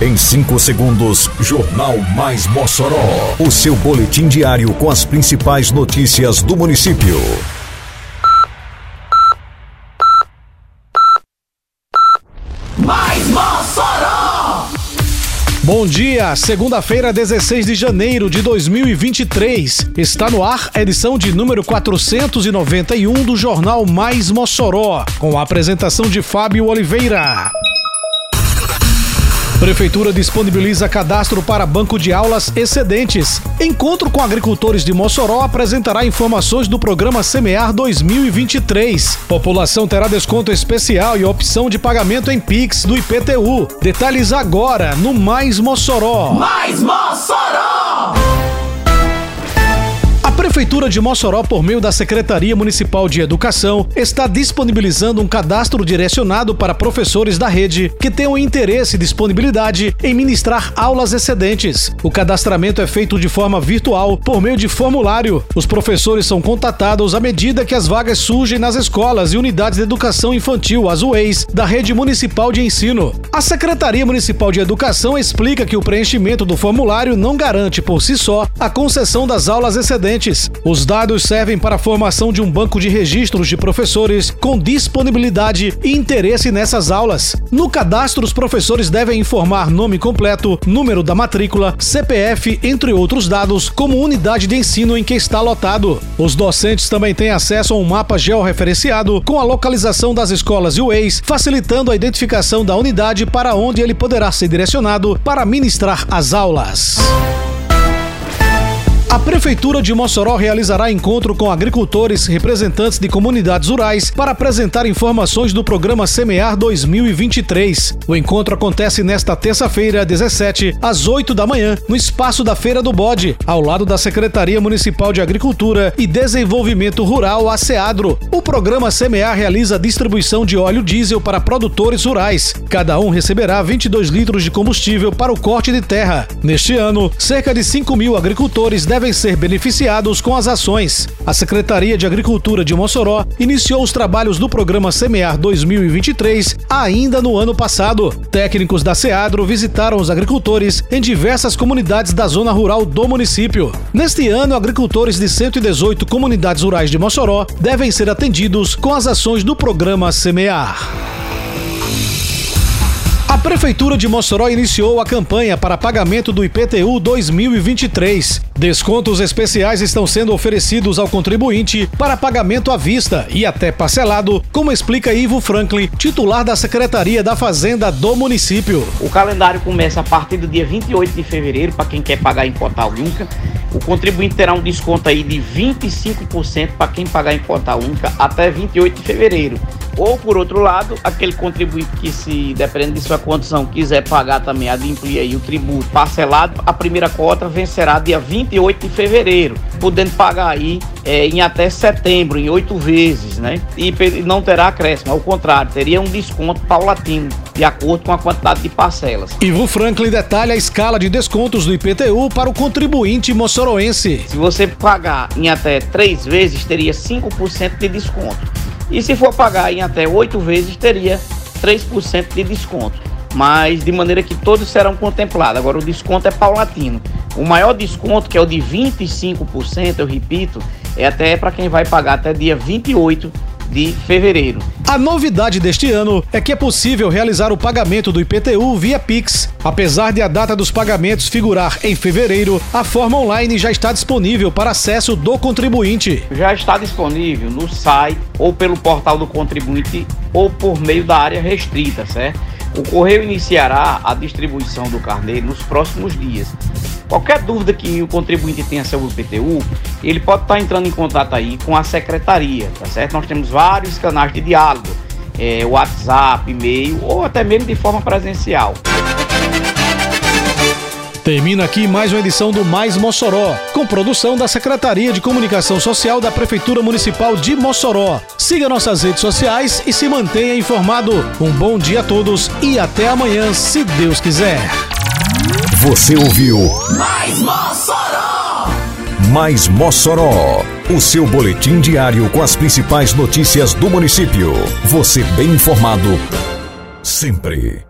Em 5 segundos, Jornal Mais Mossoró. O seu boletim diário com as principais notícias do município. Mais Mossoró! Bom dia, segunda-feira, 16 de janeiro de 2023. Está no ar a edição de número 491 do Jornal Mais Mossoró, com a apresentação de Fábio Oliveira. Prefeitura disponibiliza cadastro para banco de aulas excedentes. Encontro com agricultores de Mossoró apresentará informações do programa Semear 2023. População terá desconto especial e opção de pagamento em Pix do IPTU. Detalhes agora no Mais Mossoró. Mais Mossoró! Prefeitura de Mossoró, por meio da Secretaria Municipal de Educação, está disponibilizando um cadastro direcionado para professores da rede que tenham interesse e disponibilidade em ministrar aulas excedentes. O cadastramento é feito de forma virtual, por meio de formulário. Os professores são contatados à medida que as vagas surgem nas escolas e unidades de educação infantil, as UEIs, da rede municipal de ensino. A Secretaria Municipal de Educação explica que o preenchimento do formulário não garante por si só a concessão das aulas excedentes. Os dados servem para a formação de um banco de registros de professores com disponibilidade e interesse nessas aulas. No cadastro, os professores devem informar nome completo, número da matrícula, CPF, entre outros dados, como unidade de ensino em que está lotado. Os docentes também têm acesso a um mapa georreferenciado com a localização das escolas e UEIs, facilitando a identificação da unidade para onde ele poderá ser direcionado para ministrar as aulas. A Prefeitura de Mossoró realizará encontro com agricultores, representantes de comunidades rurais, para apresentar informações do programa Semear 2023. O encontro acontece nesta terça-feira, 17, às 8 da manhã, no espaço da Feira do Bode, ao lado da Secretaria Municipal de Agricultura e Desenvolvimento Rural, a SEADRO. O programa Semear realiza a distribuição de óleo diesel para produtores rurais. Cada um receberá 22 litros de combustível para o corte de terra. Neste ano, cerca de 5 mil agricultores devem devem ser beneficiados com as ações. A Secretaria de Agricultura de Mossoró iniciou os trabalhos do programa Semear 2023 ainda no ano passado. Técnicos da SEADRO visitaram os agricultores em diversas comunidades da zona rural do município. Neste ano, agricultores de 118 comunidades rurais de Mossoró devem ser atendidos com as ações do programa Semear. Prefeitura de Mossoró iniciou a campanha para pagamento do IPTU 2023. Descontos especiais estão sendo oferecidos ao contribuinte para pagamento à vista e até parcelado, como explica Ivo Franklin, titular da Secretaria da Fazenda do município. O calendário começa a partir do dia 28 de fevereiro para quem quer pagar em. O contribuinte terá um desconto aí de 25% para quem pagar em Portal Única até 28 de fevereiro. Ou, por outro lado, aquele contribuinte que, se dependendo de sua condição, quiser pagar também, adimplir aí o tributo parcelado, a primeira cota vencerá dia 28 de fevereiro, podendo pagar aí é, em até setembro, em oito vezes, né? E não terá acréscimo, ao contrário, teria um desconto paulatino, de acordo com a quantidade de parcelas. Ivo Franklin detalha a escala de descontos do IPTU para o contribuinte moçoroense. Se você pagar em até três vezes, teria 5% de desconto. E se for pagar em até oito vezes, teria 3% de desconto. Mas de maneira que todos serão contemplados. Agora, o desconto é paulatino. O maior desconto, que é o de 25%, eu repito, é até para quem vai pagar até dia 28 de fevereiro. A novidade deste ano é que é possível realizar o pagamento do IPTU via Pix. Apesar de a data dos pagamentos figurar em fevereiro, a forma online já está disponível para acesso do contribuinte. Já está disponível no site ou pelo portal do contribuinte ou por meio da área restrita, certo? O correio iniciará a distribuição do carnê nos próximos dias. Qualquer dúvida que o contribuinte tenha sobre o IPTU, ele pode estar entrando em contato aí com a secretaria, tá certo? Nós temos vários canais de diálogo, é, WhatsApp, e-mail ou até mesmo de forma presencial. Termina aqui mais uma edição do Mais Mossoró, com produção da Secretaria de Comunicação Social da Prefeitura Municipal de Mossoró. Siga nossas redes sociais e se mantenha informado. Um bom dia a todos e até amanhã, se Deus quiser. Você ouviu Mais Mossoró! Mais Mossoró, o seu boletim diário com as principais notícias do município. Você bem informado sempre.